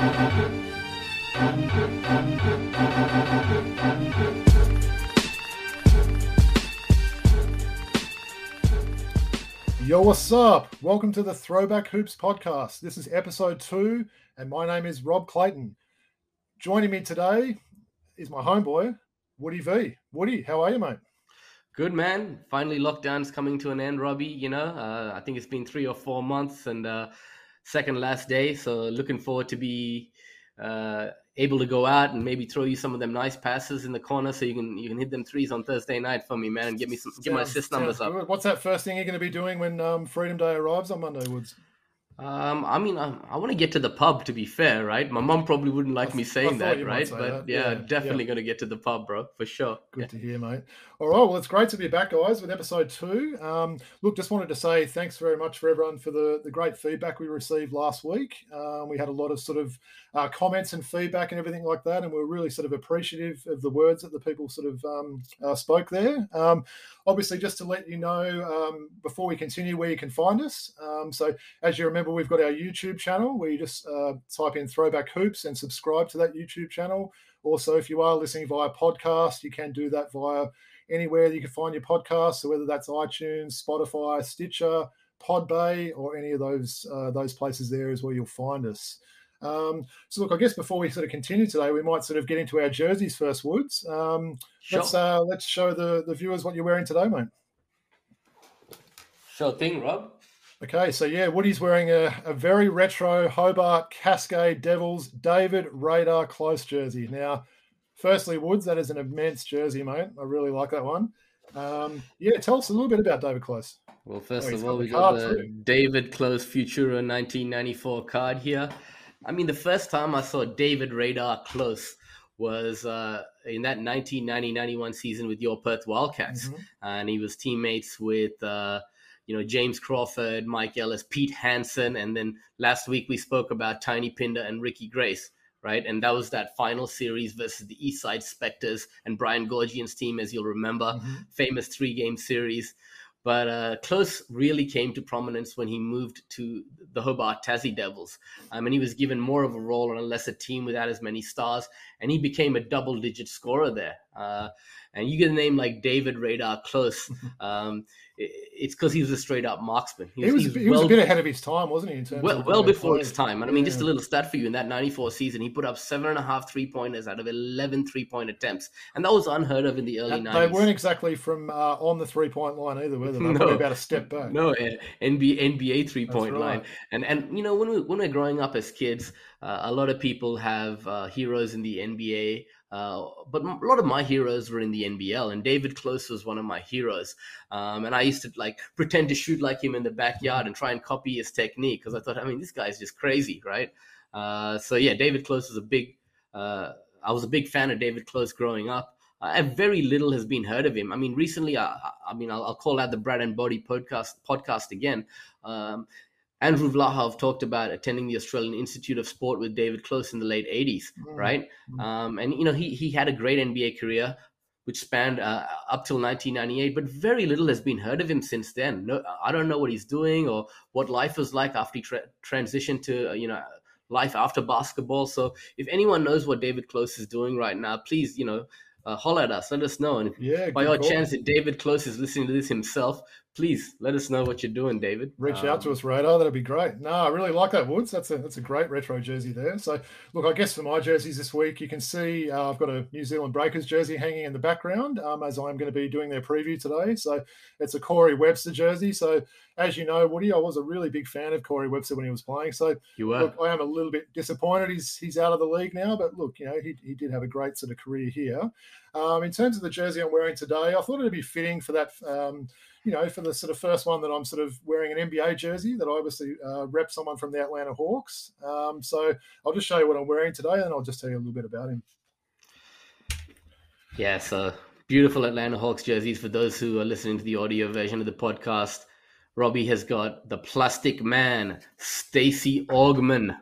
Yo, what's up? Welcome to the Throwback Hoops podcast. This is episode two, and my name is Rob Clayton. Joining me today is my homeboy, Woody V. Woody, how are you, mate? Good man. Finally, lockdown's coming to an end, Robbie. You know, uh, I think it's been three or four months and uh, second last day. So looking forward to be uh, able to go out and maybe throw you some of them nice passes in the corner so you can you can hit them threes on Thursday night for me, man, and get me some get my assist numbers up. Good. What's that first thing you're going to be doing when um, Freedom Day arrives on Monday, Woods? Um, I mean, I, I want to get to the pub. To be fair, right? My mom probably wouldn't like me saying that, right? Say but that. yeah, yeah, definitely yeah. going to get to the pub, bro, for sure. Good yeah. to hear, mate. All right, well, it's great to be back, guys, with episode two. Um, look, just wanted to say thanks very much for everyone for the the great feedback we received last week. Um, we had a lot of sort of uh, comments and feedback and everything like that, and we are really sort of appreciative of the words that the people sort of um, uh, spoke there. Um, obviously, just to let you know um, before we continue where you can find us. Um, so, as you remember, we've got our YouTube channel where you just uh, type in Throwback Hoops and subscribe to that YouTube channel. Also, if you are listening via podcast, you can do that via anywhere you can find your podcast. So whether that's iTunes, Spotify, Stitcher, Podbay, or any of those uh, those places there is where you'll find us. Um, so look, I guess before we sort of continue today, we might sort of get into our jerseys first, Woods. Um, sure. Let's uh, let's show the the viewers what you're wearing today, mate. Sure thing, Rob. Okay, so yeah, Woody's wearing a, a very retro Hobart Cascade Devils David Radar close jersey. Now, firstly, Woods, that is an immense jersey, mate. I really like that one. Um, yeah, tell us a little bit about David Close. Well, first oh, of all, we got the too. David Close Futura 1994 card here. I mean, the first time I saw David Radar Close was uh, in that 1990-91 season with your Perth Wildcats, mm-hmm. and he was teammates with. Uh, you know James Crawford, Mike Ellis, Pete Hansen, and then last week we spoke about Tiny Pinder and Ricky Grace, right? And that was that final series versus the Eastside Spectres and Brian Goorjian's team, as you'll remember, mm-hmm. famous three-game series. But uh, Close really came to prominence when he moved to the Hobart Tassie Devils. Um, and he was given more of a role on a lesser team without as many stars, and he became a double-digit scorer there. Uh, and you get a name like David Radar Close. Um, it's because he was a straight up marksman. He was, he was, he was well, a bit ahead of his time, wasn't he? In terms well, well before his time. And I mean, yeah. just a little stat for you in that 94 season, he put up seven and a half three pointers out of 11 three point attempts. And that was unheard of in the early that, 90s. They weren't exactly from uh, on the three point line either, were they? They no. about a step back. No, NBA, NBA three point right. line. And, and, you know, when, we, when we're growing up as kids, uh, a lot of people have uh, heroes in the NBA. Uh, but a lot of my heroes were in the NBL, and David Close was one of my heroes. Um, and I used to like pretend to shoot like him in the backyard and try and copy his technique because I thought, I mean, this guy's just crazy, right? Uh, so yeah, David Close was a big. Uh, I was a big fan of David Close growing up. Uh, very little has been heard of him. I mean, recently, I, I mean, I'll, I'll, call out the Brad and Body podcast podcast again. Um, Andrew Vlahov talked about attending the Australian Institute of Sport with David Close in the late 80s, mm-hmm. right? Mm-hmm. Um, and, you know, he, he had a great NBA career, which spanned uh, up till 1998, but very little has been heard of him since then. No, I don't know what he's doing or what life was like after he tra- transitioned to, uh, you know, life after basketball. So if anyone knows what David Close is doing right now, please, you know, uh, holler at us. Let us know. And yeah, by your chance that David Close is listening to this himself, please let us know what you're doing, David. Reach um, out to um, us, Radar. That'd be great. No, I really like that Woods. That's a that's a great retro jersey there. So, look, I guess for my jerseys this week, you can see uh, I've got a New Zealand Breakers jersey hanging in the background um, as I'm going to be doing their preview today. So, it's a Corey Webster jersey. So, as you know, Woody, I was a really big fan of Corey Webster when he was playing. So, you were. Look, I am a little bit disappointed he's he's out of the league now. But look, you know, he he did have a great sort of career here. Um, in terms of the jersey I'm wearing today, I thought it'd be fitting for that. You know, for the sort of first one that I'm sort of wearing an NBA jersey that I obviously uh, rep someone from the Atlanta Hawks. Um, so I'll just show you what I'm wearing today, and I'll just tell you a little bit about him. Yeah, so beautiful Atlanta Hawks jerseys. For those who are listening to the audio version of the podcast, Robbie has got the Plastic Man, Stacey Augmon.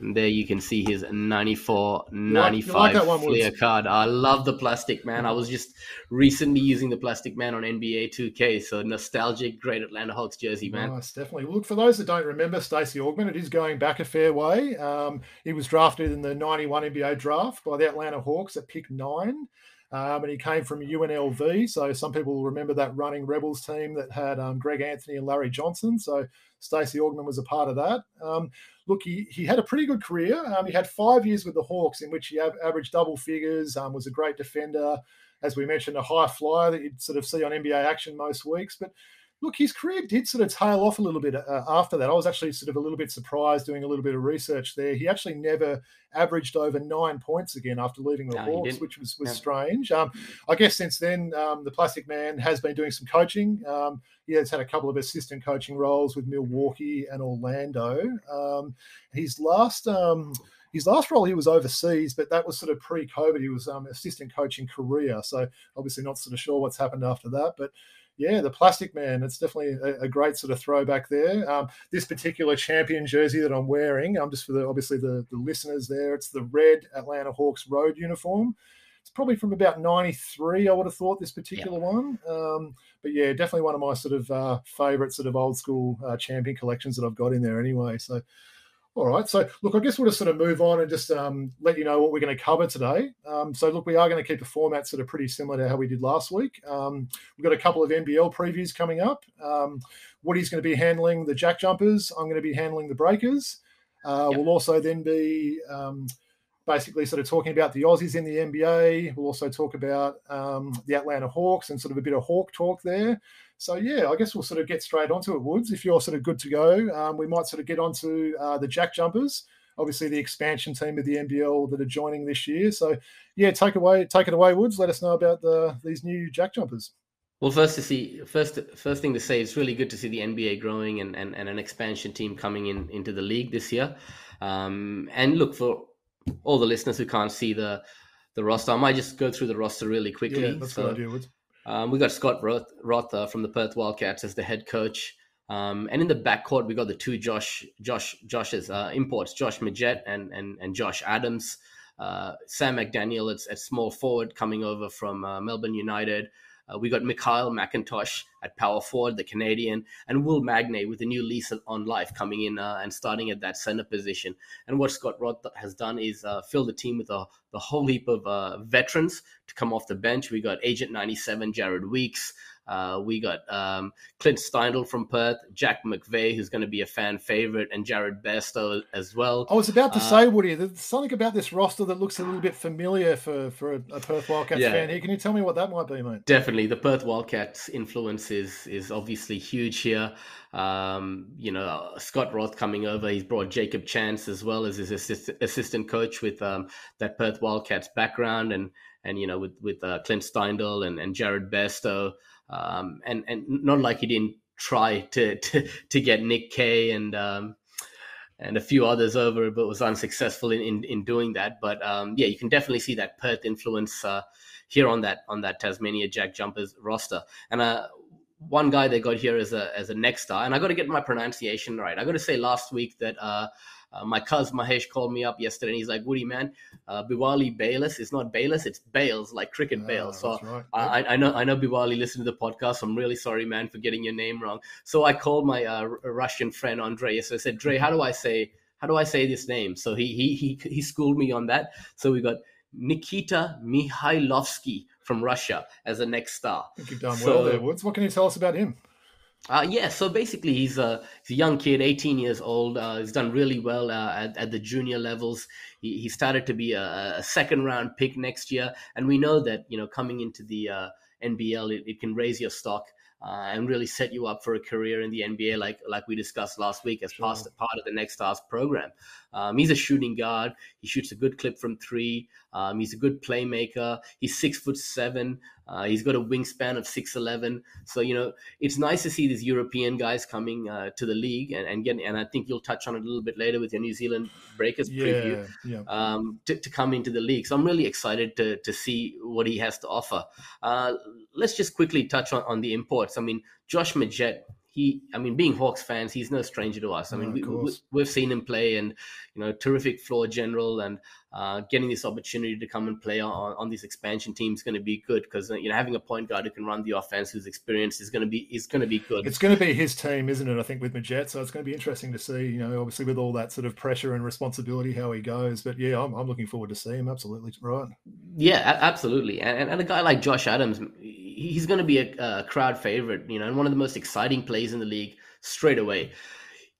And there you can see his 94, 95 like, card. I love the plastic man. I was just recently using the plastic man on NBA 2K. So nostalgic, great Atlanta Hawks jersey, man. Nice, definitely. Look, for those that don't remember Stacey Augmon, it is going back a fair way. Um, he was drafted in the 91 NBA draft by the Atlanta Hawks at pick nine. Um, and he came from UNLV. So some people will remember that running Rebels team that had um, Greg Anthony and Larry Johnson. So Stacey Augmon was a part of that. Um, look, he, he had a pretty good career. Um, he had five years with the Hawks in which he averaged double figures, um, was a great defender. As we mentioned, a high flyer that you'd sort of see on NBA action most weeks. But look, his career did sort of tail off a little bit uh, after that. I was actually sort of a little bit surprised doing a little bit of research there. He actually never averaged over nine points again after leaving the no, Hawks, which was, was yeah. strange. Um, I guess since then, um, the Plastic Man has been doing some coaching. Um, he has had a couple of assistant coaching roles with Milwaukee and Orlando. Um, his last um, his last role he was overseas, but that was sort of pre-COVID. He was um, assistant coaching Korea, so obviously not sort of sure what's happened after that. But yeah, the Plastic Man. It's definitely a, a great sort of throwback there. Um, this particular champion jersey that I'm wearing, I'm um, just for the obviously the, the listeners there. It's the red Atlanta Hawks road uniform. It's probably from about '93. I would have thought this particular yeah. one. Um, but yeah, definitely one of my sort of uh, favorite sort of old school uh, champion collections that I've got in there anyway. So all right. So, look, I guess we'll just sort of move on and just um, let you know what we're going to cover today. Um, so, look, we are going to keep the format sort of pretty similar to how we did last week. Um, we've got a couple of NBL previews coming up. Um, Woody's going to be handling the jack jumpers. I'm going to be handling the breakers. Uh, yep. We'll also then be um, basically sort of talking about the Aussies in the NBA. We'll also talk about um, the Atlanta Hawks and sort of a bit of Hawk talk there. So yeah, I guess we'll sort of get straight onto it, Woods. If you're sort of good to go, um, we might sort of get onto uh, the Jack Jumpers. Obviously, the expansion team of the NBL that are joining this year. So yeah, take away, take it away, Woods. Let us know about the these new Jack Jumpers. Well, first to see first first thing to say, it's really good to see the NBA growing and, and, and an expansion team coming in into the league this year. Um, and look for all the listeners who can't see the the roster, I might just go through the roster really quickly. Yeah, that's so, what I do. Um, we got Scott Roth, Rother from the Perth Wildcats as the head coach. Um, and in the backcourt, we got the two Josh Josh Josh's uh, imports, Josh Magette and and and Josh Adams. Uh, Sam McDaniel at, at small forward coming over from uh, Melbourne United. Uh, we got Mikhail McIntosh at power forward, the Canadian, and Will Magnay with a new lease on life coming in uh, and starting at that center position. And what Scott Roth has done is uh, fill the team with a, a whole heap of uh, veterans to come off the bench. We got Agent 97, Jared Weeks. Uh, we got um, Clint Steindl from Perth, Jack McVeigh, who's going to be a fan favorite, and Jared Bairstow as well. I was about to uh, say, Woody, there's something about this roster that looks a little bit familiar for, for a, a Perth Wildcats yeah, fan here. Can you tell me what that might be, mate? Definitely. The Perth Wildcats influence is, is obviously huge here. Um, you know, Scott Roth coming over, he's brought Jacob Chance as well as his assist, assistant coach with um, that Perth Wildcats background and and you know with with uh, Clint Steindl and, and Jared Bairstow um, and and not like he didn't try to to, to get Nick Kay and um, and a few others over, but was unsuccessful in in, in doing that. But um, yeah, you can definitely see that Perth influence uh, here on that on that Tasmania Jack Jumpers roster. And uh, one guy they got here as a as a next star, and I got to get my pronunciation right. I got to say last week that. Uh, uh, my cousin Mahesh called me up yesterday and he's like, Woody, man, uh, Biwali Bayliss is not Bayless, it's Bales, like cricket ah, Bales. So right. I, I, know I know Biwali listened to the podcast. So I'm really sorry, man, for getting your name wrong. So I called my uh, Russian friend Andrei. So I said, Dre, how do I say how do I say this name? So he he he he schooled me on that. So we got Nikita Mihailovsky from Russia as the next star. I think you've done so, well there, Woods. What can you tell us about him? Uh, yeah, so basically, he's a, he's a young kid, 18 years old. Uh, he's done really well uh, at, at the junior levels. He, he started to be a, a, second round pick next year, and we know that you know coming into the uh, NBL, it, it, can raise your stock uh, and really set you up for a career in the NBA, like like we discussed last week as sure. part, part of the Next Stars program. Um, he's a shooting guard. He shoots a good clip from three. Um, he's a good playmaker. He's six foot seven. Uh, he's got a wingspan of six eleven. So you know it's nice to see these European guys coming uh, to the league and, and getting. And I think you'll touch on it a little bit later with your New Zealand Breakers yeah, preview yeah. Um, to, to, come into the league. So I'm really excited to to see what he has to offer. Uh, let's just quickly touch on, on the imports. I mean, Josh Magette he, I mean, being Hawks fans, he's no stranger to us. I mean, no, we, have seen him play, and you know, terrific floor general, and uh, getting this opportunity to come and play on, on these expansion teams is going to be good because uh, you know having a point guard who can run the offense, who's experienced, is going to be is going to be good. It's going to be his team, isn't it? I think with Magette, so it's going to be interesting to see. You know, obviously with all that sort of pressure and responsibility, how he goes. But yeah, I'm, I'm looking forward to see him. Absolutely right. Yeah, absolutely. And, and a guy like Josh Adams, he's going to be a, a crowd favorite. You know, and one of the most exciting plays in the league straight away.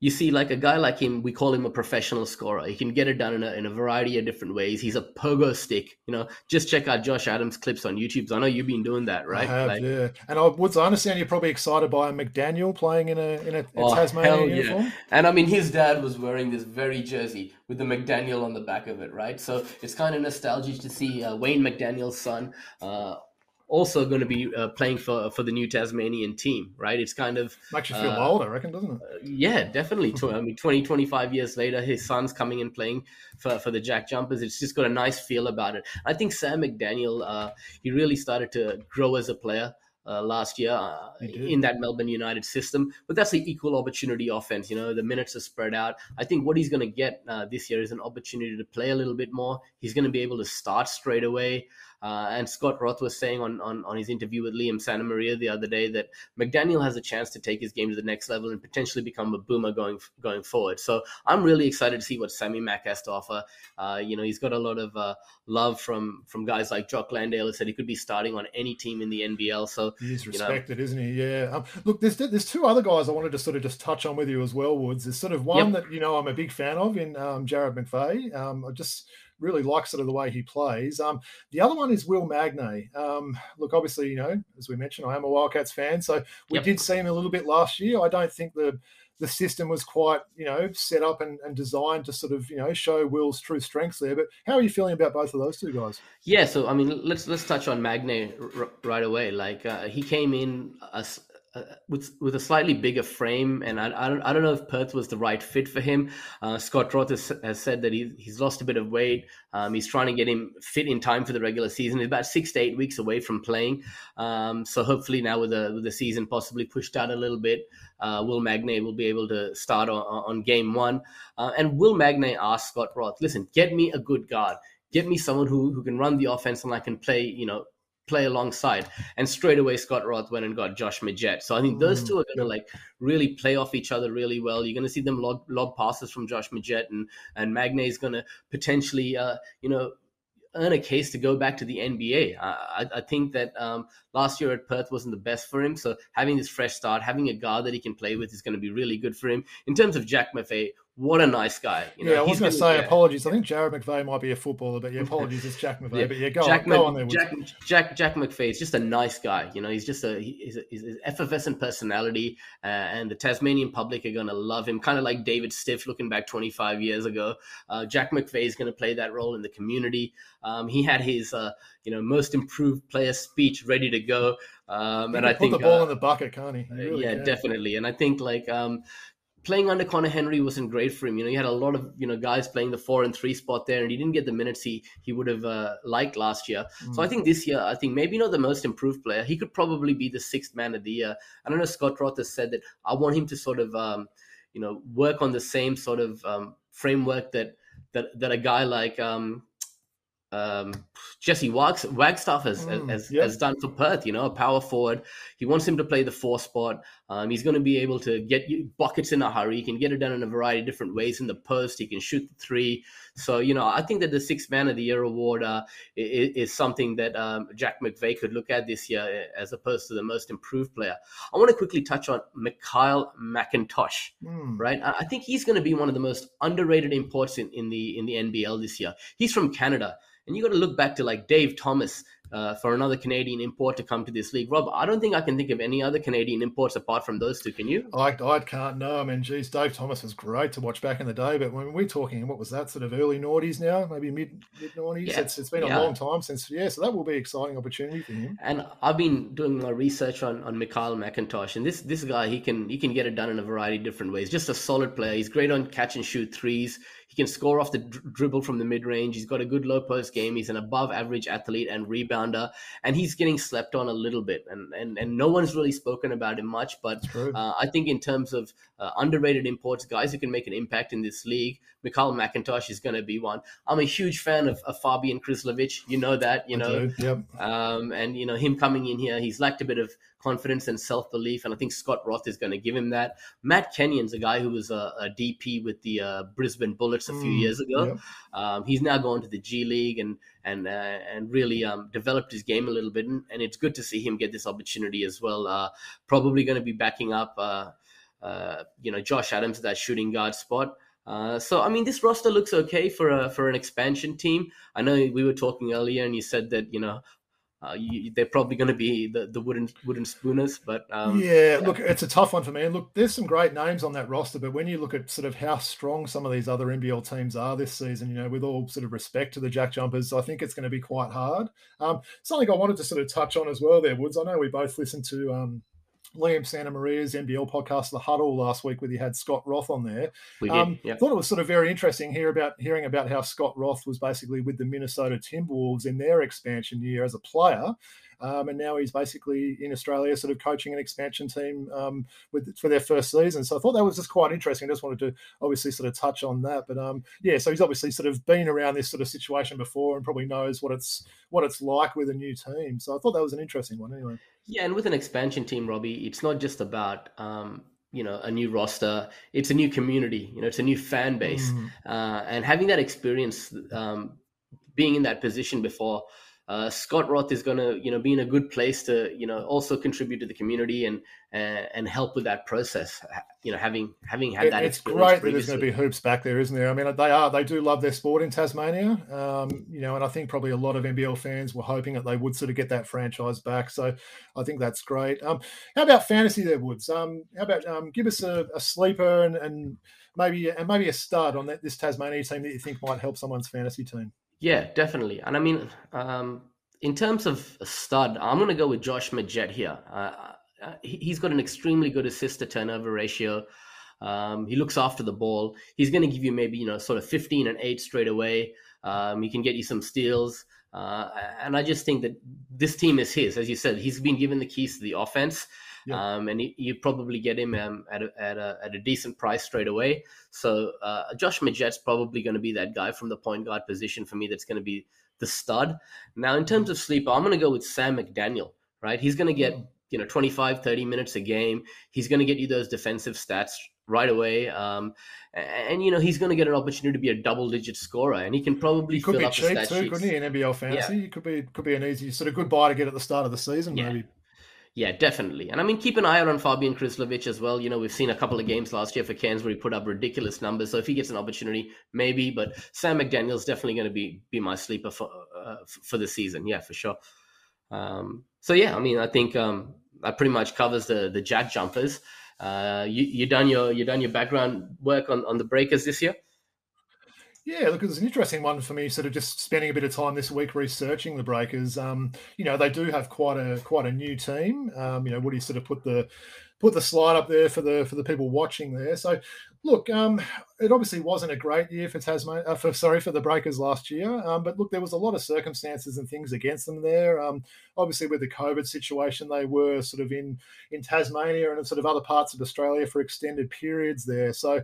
You see, like a guy like him, we call him a professional scorer. He can get it done in a, in a variety of different ways. He's a pogo stick. You know, just check out Josh Adams clips on YouTube. So I know you've been doing that, right? I have, like, yeah. And I Woods, I understand you're probably excited by a McDaniel playing in a in a, a oh, Tasmanian uniform. Yeah. And I mean, his dad was wearing this very jersey with the McDaniel on the back of it, right? So it's kind of nostalgic to see uh, Wayne McDaniel's son. Uh, also going to be uh, playing for for the new Tasmanian team, right? It's kind of makes you feel uh, old, I reckon, doesn't it? Uh, yeah, definitely. I mean, 20, 25 years later, his son's coming and playing for, for the Jack Jumpers. It's just got a nice feel about it. I think Sam McDaniel, uh, he really started to grow as a player. Uh, last year uh, in that Melbourne United system. But that's the equal opportunity offense. You know, the minutes are spread out. I think what he's going to get uh, this year is an opportunity to play a little bit more. He's going to be able to start straight away. Uh, and Scott Roth was saying on, on, on his interview with Liam Santamaria the other day that McDaniel has a chance to take his game to the next level and potentially become a boomer going going forward. So I'm really excited to see what Sammy Mack has to offer. Uh, you know, he's got a lot of uh, love from from guys like Jock Landale who said he could be starting on any team in the NBL. So he's respected, know. isn't he? Yeah. Um, look, there's there's two other guys I wanted to sort of just touch on with you as well, Woods. There's sort of one yep. that you know I'm a big fan of in um, Jarrad McVeigh. Um, I just really likes sort of the way he plays. Um, the other one is Will Magnay. Um, look, obviously, you know, as we mentioned, I am a Wildcats fan, so we yep. did see him a little bit last year. I don't think the the system was quite, you know, set up and, and, designed to sort of, you know, show Will's true strengths there. But how are you feeling about both of those two guys? Yeah, so I mean, let's let's touch on Magnay r- right away. Like uh, he came in as uh, with with a slightly bigger frame, and I, I don't I don't know if Perth was the right fit for him. Uh, Scott Roth has, has, said that he, he's lost a bit of weight. Um, he's trying to get him fit in time for the regular season. He's about six to eight weeks away from playing. Um, so hopefully now with the with the season possibly pushed out a little bit, uh, Will Magnay will be able to start on, on game one. Uh, and Will Magnay asked Scott Roth, "Listen, get me a good guard." Get me someone who, who can run the offense and I can play, you know, play alongside. And straight away, Scott Roth went and got Josh Magette. So I think those two are going to like really play off each other really well. You're going to see them lob, lob passes from Josh Magette, and and Magnay is going to potentially, uh, you know, earn a case to go back to the NBA. I, I think that um, last year at Perth wasn't the best for him. So having this fresh start, having a guard that he can play with is going to be really good for him. In terms of Jack McVeigh, what a nice guy. You know, yeah, I was going to say yeah. apologies. I think Jared McVeigh might be a footballer, but yeah, apologies, it's Jack McVeigh. yeah. But yeah, go, Jack on, Mc, go on there. Jack, Jack, Jack McVeigh is just a nice guy. You know, he's just a he's, a, he's an effervescent personality, uh, and the Tasmanian public are going to love him. Kind of like David Stiff looking back 25 years ago. Uh, Jack McVeigh is going to play that role in the community. Um, he had his uh, you know most improved player speech ready to go. Um, and I think the ball uh, in the bucket, can't he? he really yeah, can. definitely. And I think like um, playing under Conner Henry wasn't great for him. You know, he had a lot of you know guys playing the four and three spot there, and he didn't get the minutes he he would have uh, liked last year. Mm. So I think this year, I think maybe not the most improved player. He could probably be the sixth man of the year. I don't know. Scott Roth has said that I want him to sort of um, you know work on the same sort of um, framework that that that a guy like um, um, Jesse Wagstaff has, mm, has, yep. has done for Perth, you know, a power forward. He wants him to play the four spot. Um, he's going to be able to get buckets in a hurry. He can get it done in a variety of different ways in the post. He can shoot the three. So, you know, I think that the six man of the year award uh, is, is, something that um, Jack McVeigh could look at this year eh, as opposed to the most improved player. I want to quickly touch on Mikhail McIntosh, mm. right? I think he's going to be one of the most underrated imports in, in the in the NBL this year. He's from Canada. And you got to look back to like Dave Thomas uh, for another Canadian import to come to this league. Rob, I don't think I can think of any other Canadian imports apart from those two. Can you? I, I can't. No, I mean, geez, Dave Thomas was great to watch back in the day, but when we're talking, what was that sort of early noughties now, maybe mid mid noughties? Yeah. It's, it's been yeah. a long time since. Yeah, so that will be an exciting opportunity for him. And I've been doing my research on on Mikhail McIntosh, and this this guy he can he can get it done in a variety of different ways. Just a solid player. He's great on catch and shoot threes. He can score off the dr- dribble from the mid range. He's got a good low post game. He's an above average athlete and rebounder and he's getting slept on a little bit, and and, and no one's really spoken about him much. But uh, I think in terms of uh, underrated imports, guys who can make an impact in this league, Mikhail McIntosh is going to be one. I'm a huge fan of, of Fabijan Krslovic. You know that, you know. Yep. Um, and you know him coming in here, he's lacked a bit of confidence and self belief, and I think Scott Roth is going to give him that. Matt Kenyon's a guy who was a, a DP with the uh, Brisbane Bullets a few mm, years ago. Yep. Um, he's now gone to the G League and and uh, and really um, developed his game a little bit, and, and, it's good to see him get this opportunity as well. Uh, probably going to be backing up, uh, uh, you know, Josh Adams at that shooting guard spot. Uh, so I mean, this roster looks okay for a for an expansion team. I know we were talking earlier, and you said that you know uh, you, they're probably going to be the, the wooden wooden spooners, but um, yeah, yeah, look, it's a tough one for me. And look, there's some great names on that roster, but when you look at sort of how strong some of these other NBL teams are this season, you know, with all sort of respect to the Jack Jumpers, I think it's going to be quite hard. Um, something I wanted to sort of touch on as well, there, Woods. I know we both listened to um, Liam Santamaria's NBL podcast, The Huddle, last week, where he had Scott Roth on there. We did. Um. Thought it was sort of very interesting here about hearing about how Scott Roth was basically with the Minnesota Timberwolves in their expansion year as a player. Um, and now he's basically in Australia, sort of coaching an expansion team um, with for their first season. So I thought that was just quite interesting. I just wanted to obviously sort of touch on that. But um, yeah, so he's obviously sort of been around this sort of situation before and probably knows what it's what it's like with a new team. So I thought that was an interesting one anyway. Yeah, and with an expansion team, Robbie, it's not just about um, you know a new roster; it's a new community. You know, it's a new fan base, mm. uh, and having that experience, um, being in that position before. Uh, Scott Roth is going to, you know, be in a good place to, you know, also contribute to the community and uh, and help with that process. You know, having having had that. It's great that there's going to be hoops back there, isn't there? I mean, they are they do love their sport in Tasmania, um, you know, and I think probably a lot of NBL fans were hoping that they would sort of get that franchise back. So I think that's great. Um, how about fantasy there, Woods? Um, how about um, give us a, a sleeper and, and maybe and maybe a stud on that, this Tasmania team that you think might help someone's fantasy team. Yeah, definitely. And I mean, um, in terms of a stud, I'm going to go with Josh Magette here. Uh, uh he's got an extremely good assist to turnover ratio. Um, he looks after the ball. He's going to give you maybe you know sort of 15 and eight straight away. Um, he can get you some steals. Uh, and I just think that this team is his. As you said, he's been given the keys to the offense. Yeah. Um, and you probably get him um, at, a, at, a, at a decent price straight away. So uh, Josh Magette's probably going to be that guy from the point guard position for me that's going to be the stud. Now, in terms of sleeper, I'm going to go with Sam McDaniel, right? He's going to get, mm. you know, 25, 30 minutes a game. He's going to get you those defensive stats right away. Um, and, and, you know, he's going to get an opportunity to be a double digit scorer and he can probably he could fill be up cheap too, sheets. couldn't he, in NBL fantasy? Yeah. He could be, could be an easy sort of good buy to get at the start of the season, yeah. maybe. Yeah, definitely. And I mean, keep an eye out on Fabijan Krslovic as well. You know, we've seen a couple of games last year for Cairns where he put up ridiculous numbers. So if he gets an opportunity, maybe. But Sam McDaniel's definitely going to be be my sleeper for uh, for the season. Yeah, for sure. Um, so yeah, I mean, I think um, that pretty much covers the the jack jumpers. Uh, you you done your you done your background work on on the breakers this year. Yeah, look, it's an interesting one for me. Sort of just spending a bit of time this week researching the Breakers. Um, you know, they do have quite a quite a new team. Um, you know, Woody sort of put the put the slide up there for the for the people watching there. So, look, um, it obviously wasn't a great year for Tasmania. Uh, for sorry for the Breakers last year. Um, but look, there was a lot of circumstances and things against them there. Um, obviously, with the COVID situation, they were sort of in in Tasmania and sort of other parts of Australia for extended periods there. So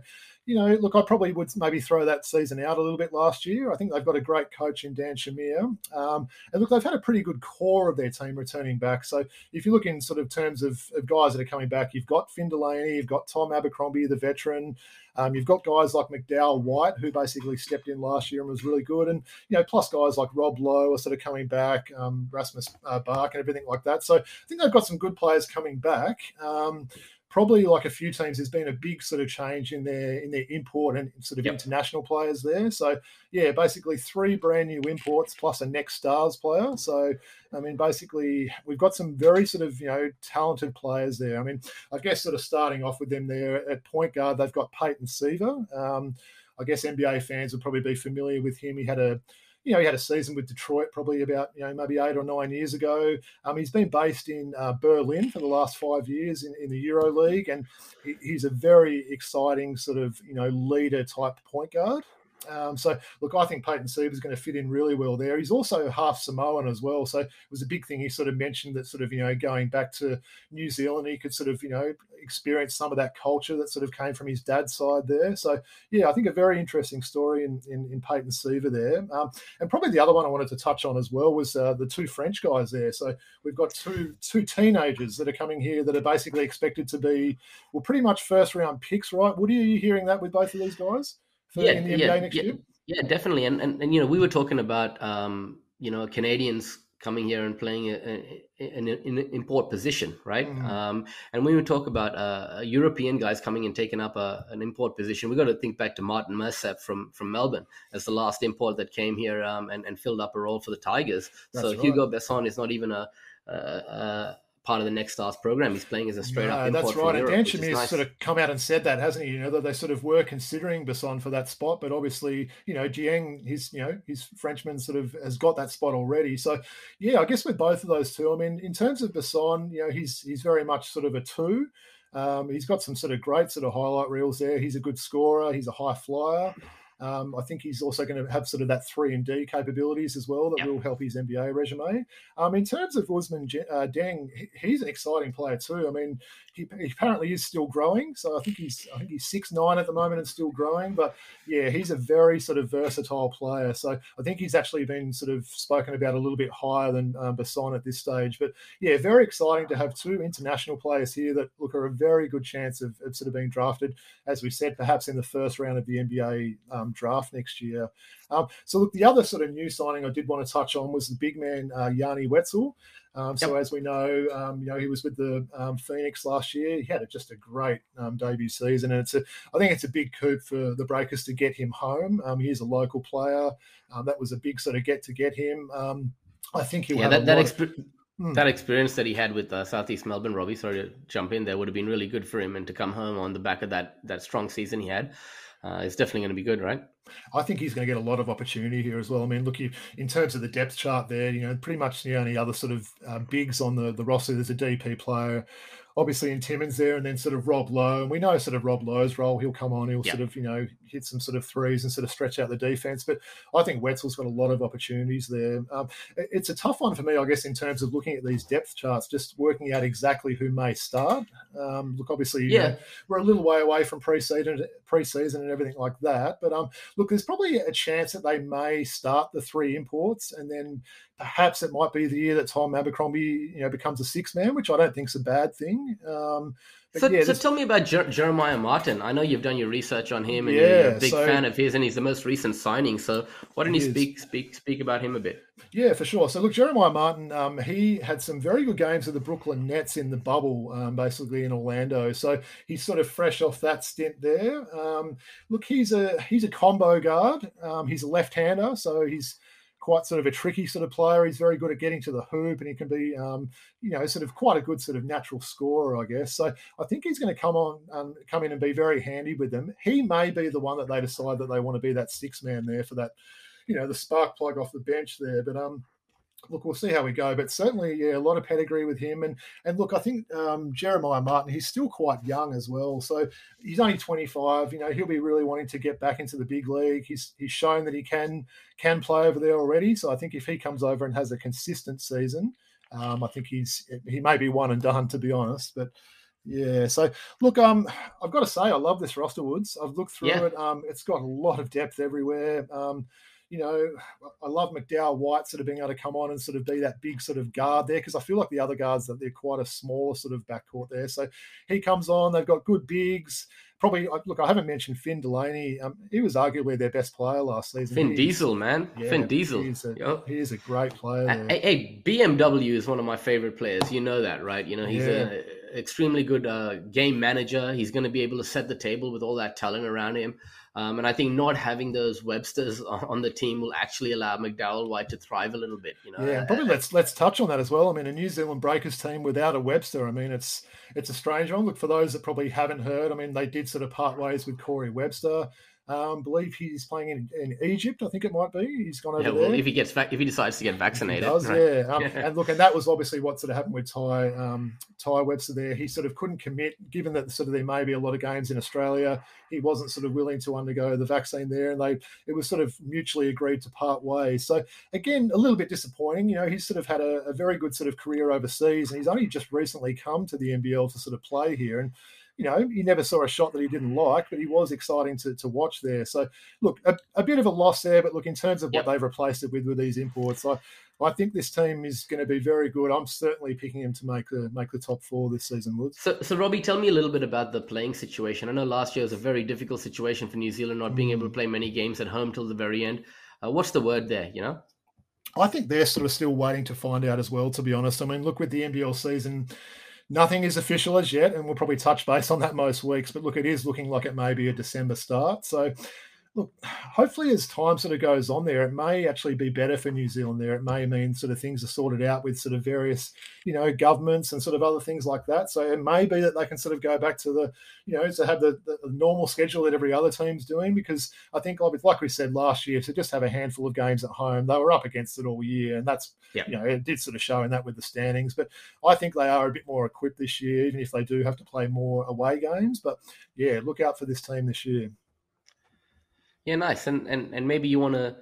you know, look, I probably would maybe throw that season out a little bit last year. I think they've got a great coach in Dan Shamir. Um, and look, they've had a pretty good core of their team returning back. So if you look in sort of terms of, of guys that are coming back, you've got Finn Delany, you've got Tom Abercrombie, the veteran. Um, you've got guys like McDowell White, who basically stepped in last year and was really good. And, you know, plus guys like Rob Loe are sort of coming back, um, Rasmus uh, Bach and everything like that. So I think they've got some good players coming back. Um, probably like a few teams, there's been a big sort of change in their in their import and sort of yep. international players there. So yeah, basically three brand new imports plus a next stars player. So I mean, basically we've got some very sort of you know talented players there. I mean, I guess sort of starting off with them there at point guard, they've got Peyton Siva. Um, I guess NBA fans would probably be familiar with him. He had a you know, he had a season with Detroit probably about, you know, maybe eight or nine years ago. Um, he's been based in uh, Berlin for the last five years in, in the Euro League, and he, he's a very exciting sort of, you know, leader type point guard. Um, so, look, I think Peyton is going to fit in really well there. He's also half Samoan as well. So, it was a big thing he sort of mentioned that sort of, you know, going back to New Zealand, he could sort of, you know, experience some of that culture that sort of came from his dad's side there. So, yeah, I think a very interesting story in, in, in Peyton Siva there. Um, and probably the other one I wanted to touch on as well was uh, the two French guys there. So, we've got two two teenagers that are coming here that are basically expected to be, well, pretty much first round picks, right? Woody, are you hearing that with both of these guys? For yeah, in the yeah, NBA next yeah, year? Yeah, definitely. And, and and you know, we were talking about um, you know Canadians coming here and playing an import position, right? Mm. Um, and when we talk about uh, European guys coming and taking up a, an import position, we got to think back to Martin Mursap from from Melbourne as the last import that came here um, and, and filled up a role for the Tigers. That's so right. Hugo Besson is not even a, a, a part of the Next Stars program. He's playing as a straight up. that's right. And Dan nice. sort of come out and said that, hasn't he? You know that they sort of were considering Besson for that spot, but obviously, you know, Dieng, his you know his Frenchman sort of has got that spot already. So yeah, I guess with both of those two, I mean, in terms of Besson, you know, he's he's very much sort of a two. Um, he's got some sort of great sort of highlight reels there. He's a good scorer. He's a high flyer. Um, I think he's also going to have sort of that three and D capabilities as well that yep. will help his NBA resume. Um, in terms of Ousmane uh, Dieng, he's an exciting player too. I mean, he, he, apparently is still growing, so I think he's I think he's six nine at the moment and still growing. But yeah, he's a very sort of versatile player. So I think he's actually been sort of spoken about a little bit higher than um, Besson at this stage. But yeah, very exciting to have two international players here that look are a very good chance of, of sort of being drafted, as we said, perhaps in the first round of the NBA um, draft next year. Um, so look, the other sort of new signing I did want to touch on was the big man uh, Yanni Wetzel. Um, so yep. as we know, um, you know he was with the um, Phoenix last year. He had a, just a great um, debut season, and it's a, I think it's a big coup for the Breakers to get him home. Um, he's a local player. Um, that was a big sort of get to get him. I think he'll yeah, that, that, exp- hmm. that experience that he had with uh, Southeast Melbourne, Robbie. Sorry to jump in there, would have been really good for him, and to come home on the back of that that strong season he had uh, is definitely going to be good, right? I think he's going to get a lot of opportunity here as well. I mean, look, in terms of the depth chart there, you know, pretty much the only other sort of uh, bigs on the, the roster, there's a DP player obviously in Timmins there, and then sort of Rob Loe. And we know sort of Rob Loe's role. He'll come on, he'll yep. sort of, you know, hit some sort of threes and sort of stretch out the defense. But I think Wetzel's got a lot of opportunities there. Um, it's a tough one for me, I guess, in terms of looking at these depth charts, just working out exactly who may start. Um, look, obviously, yeah, know, we're a little way away from preseason, preseason and everything like that. But um, look, there's probably a chance that they may start the three imports and then perhaps it might be the year that Tom Abercrombie, you know, becomes a six man, which I don't think is a bad thing. Um, so, yeah, so tell me about Jer- Jeremiah Martin. I know you've done your research on him, and yeah, you're a big so, fan of his, and he's the most recent signing. So why don't you speak speak speak about him a bit? Yeah, for sure. So look, Jeremiah Martin, um, he had some very good games with the Brooklyn Nets in the bubble, um, basically in Orlando. So he's sort of fresh off that stint there. Um, look, he's a he's a combo guard. Um, he's a left hander, so he's quite sort of a tricky sort of player. He's very good at getting to the hoop, and he can be, um, you know, sort of quite a good sort of natural scorer, I guess. So I think he's going to come on, um, come in and be very handy with them. He may be the one that they decide that they want to be that six man there for that, you know, the spark plug off the bench there. But um, look, we'll see how we go. But certainly, yeah, a lot of pedigree with him. And and look, I think um, Jeremiah Martin, he's still quite young as well. So he's only 25. You know, he'll be really wanting to get back into the big league. He's he's shown that he can can play over there already. So I think if he comes over and has a consistent season, um, I think he's he may be one and done to be honest. But yeah, so look, um, I've got to say I love this roster, Woods. I've looked through yeah. it. Um, it's got a lot of depth everywhere. Um, you know, I love McDowell White sort of being able to come on and sort of be that big sort of guard there because I feel like the other guards that they're quite a smaller sort of backcourt there. So he comes on, they've got good bigs. Probably look, I haven't mentioned Finn Delany. Um, he was arguably their best player last season. Finn Diesel, man, yeah, Finn Diesel. He's a, yep. he is a great player. Hey, hey, BMW is one of my favorite players. You know that, right? You know he's yeah. a extremely good uh, game manager. He's going to be able to set the table with all that talent around him. Um, and I think not having those Websters on the team will actually allow McDowell White to thrive a little bit. You know, yeah, probably let's let's touch on that as well. I mean, a New Zealand Breakers team without a Webster. I mean, it's it's a strange one. Look for those that probably haven't heard. I mean, they did sort of part ways with Corey Webster. Um, believe he's playing in, in, Egypt. I think it might be. He's gone over yeah, well, there. If he gets if he decides to get vaccinated, he does, right? yeah. Um, and look, and that was obviously what sort of happened with Ty um, Tai Webster. There, he sort of couldn't commit, given that sort of there may be a lot of games in Australia. He wasn't sort of willing to undergo the vaccine there, and they it was sort of mutually agreed to part ways. So again, a little bit disappointing. You know, he's sort of had a, a very good sort of career overseas, and he's only just recently come to the NBL to sort of play here and you know, he never saw a shot that he didn't like, but he was exciting to, to watch there. So, look, a, a bit of a loss there, but look, in terms of what yep. they've replaced it with with these imports, I, I think this team is going to be very good. I'm certainly picking him to make the make the top four this season. Woods. So, so Robbie, tell me a little bit about the playing situation. I know last year was a very difficult situation for New Zealand, not being able to mm. play many games at home till the very end. Uh, what's the word there? You know. I think they're sort of still waiting to find out as well. To be honest, I mean, look with the NBL season Nothing is official as yet, and we'll probably touch base on that most weeks. But look, it is looking like it may be a December start. So look, hopefully as time sort of goes on there, it may actually be better for New Zealand there. It may mean sort of things are sorted out with sort of various, you know, governments and sort of other things like that. So it may be that they can sort of go back to the, you know, to have the, the normal schedule that every other team's doing. Because I think, like we said last year, to just have a handful of games at home, they were up against it all year. And that's, you know, it did sort of show in that with the standings. But I think they are a bit more equipped this year, even if they do have to play more away games. But yeah, look out for this team this year. Yeah, nice. And and and maybe you want to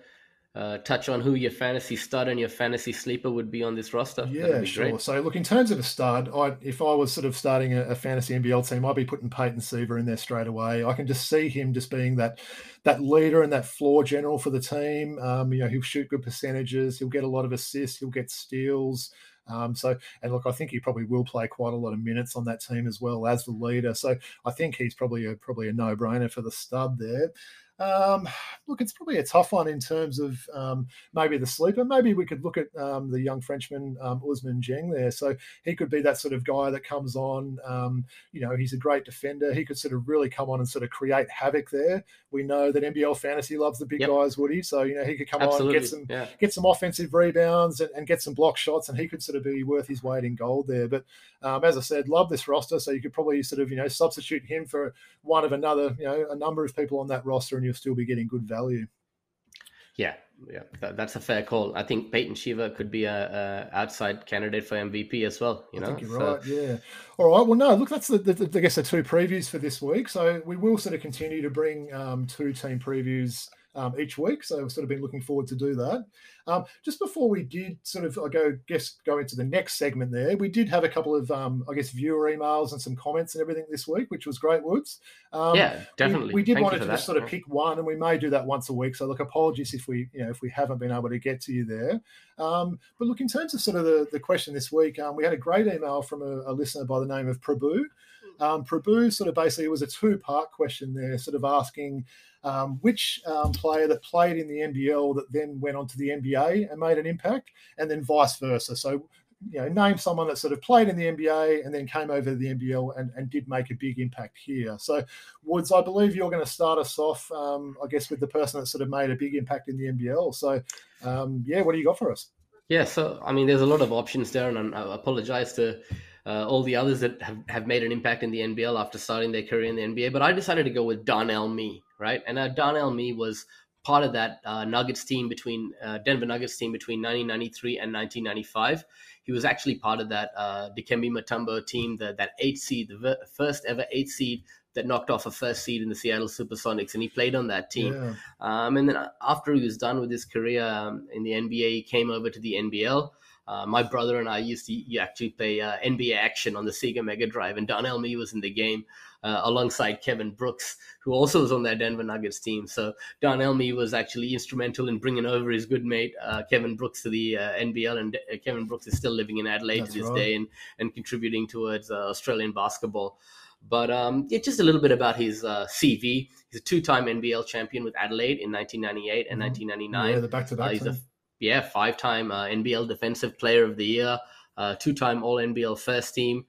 uh, touch on who your fantasy stud and your fantasy sleeper would be on this roster. Yeah, sure. Great. So, look, in terms of a stud, I, if I was sort of starting a, a, fantasy NBL team, I'd be putting Peyton Siva in there straight away. I can just see him just being that that leader and that floor general for the team. Um, you know, he'll shoot good percentages. He'll get a lot of assists. He'll get steals. Um, so, and look, I think he probably will play quite a lot of minutes on that team as well as the leader. So, I think he's probably a probably a no brainer for the stud there. Um, look, it's probably a tough one in terms of um, maybe the sleeper. Maybe we could look at um, the young Frenchman um, Ousmane Dieng there. So he could be that sort of guy that comes on. Um, you know, he's a great defender. He could sort of really come on and sort of create havoc there. We know that NBL fantasy loves the big yep. guys, Woody. So you know he could come Absolutely. on, get some yeah. get some offensive rebounds and, and, get some block shots, and he could sort of be worth his weight in gold there. But um, as I said, love this roster. So you could probably sort of you know substitute him for one of another, you know, a number of people on that roster, and you'll still be getting good value. Yeah, yeah, that, that's a fair call. I think Peyton Siva could be a, a, outside candidate for MVP as well. You know, you're so. right. Yeah. All right. Well, no. Look, that's the, the, I guess the two previews for this week. So we will sort of continue to bring um, two team previews um, each week. So I've sort of been looking forward to do that. Um, just before we did sort of, I go guess go into the next segment there, we did have a couple of, um, I guess, viewer emails and some comments and everything this week, which was great, Woods. Um, yeah, definitely. We, we did want to just sort of pick one, and we may do that once a week. So look, apologies if we, you know, if we haven't been able to get to you there. Um, but look, in terms of sort of the, the question this week, um, we had a great email from a, a listener by the name of Prabhu. Um, Prabhu sort of basically it was a two part question there, sort of asking um, which um, player that played in the NBL that then went on to the NBA and made an impact, and then vice versa. So, you know, name someone that sort of played in the NBA and then came over to the NBL and, and did make a big impact here. So, Woods, I believe you're going to start us off, um, I guess, with the person that sort of made a big impact in the NBL. So, um, yeah, what do you got for us? Yeah, so I mean, there's a lot of options there, and I apologize to uh, all the others that have, have made an impact in the NBL after starting their career in the NBA. But I decided to go with Darnell Mee, right? And uh, Darnell Mee was part of that uh, Nuggets team between uh, Denver Nuggets team between 1993 and 1995. He was actually part of that uh, Dikembe Mutombo team, the, that eight seed, the first ever eight seed that knocked off a first seed in the Seattle Supersonics, and he played on that team. Yeah. Um, and then after he was done with his career um, in the NBA, he came over to the NBL. Uh, my brother and I used to actually play uh, NBA Action on the Sega Mega Drive, and Darnell Mee was in the game uh, alongside Kevin Brooks, who also was on that Denver Nuggets team. So Darnell Mee was actually instrumental in bringing over his good mate uh, Kevin Brooks to the uh, NBL, and uh, Kevin Brooks is still living in Adelaide That's to this right. day and, and contributing towards Australian basketball. But um, yeah, just a little bit about his CV. He's a two-time NBL champion with Adelaide in 1998 and mm-hmm. 1999. Yeah, the back-to-back. he's a yeah, five time uh, NBL Defensive Player of the Year, uh, two time All NBL First Team.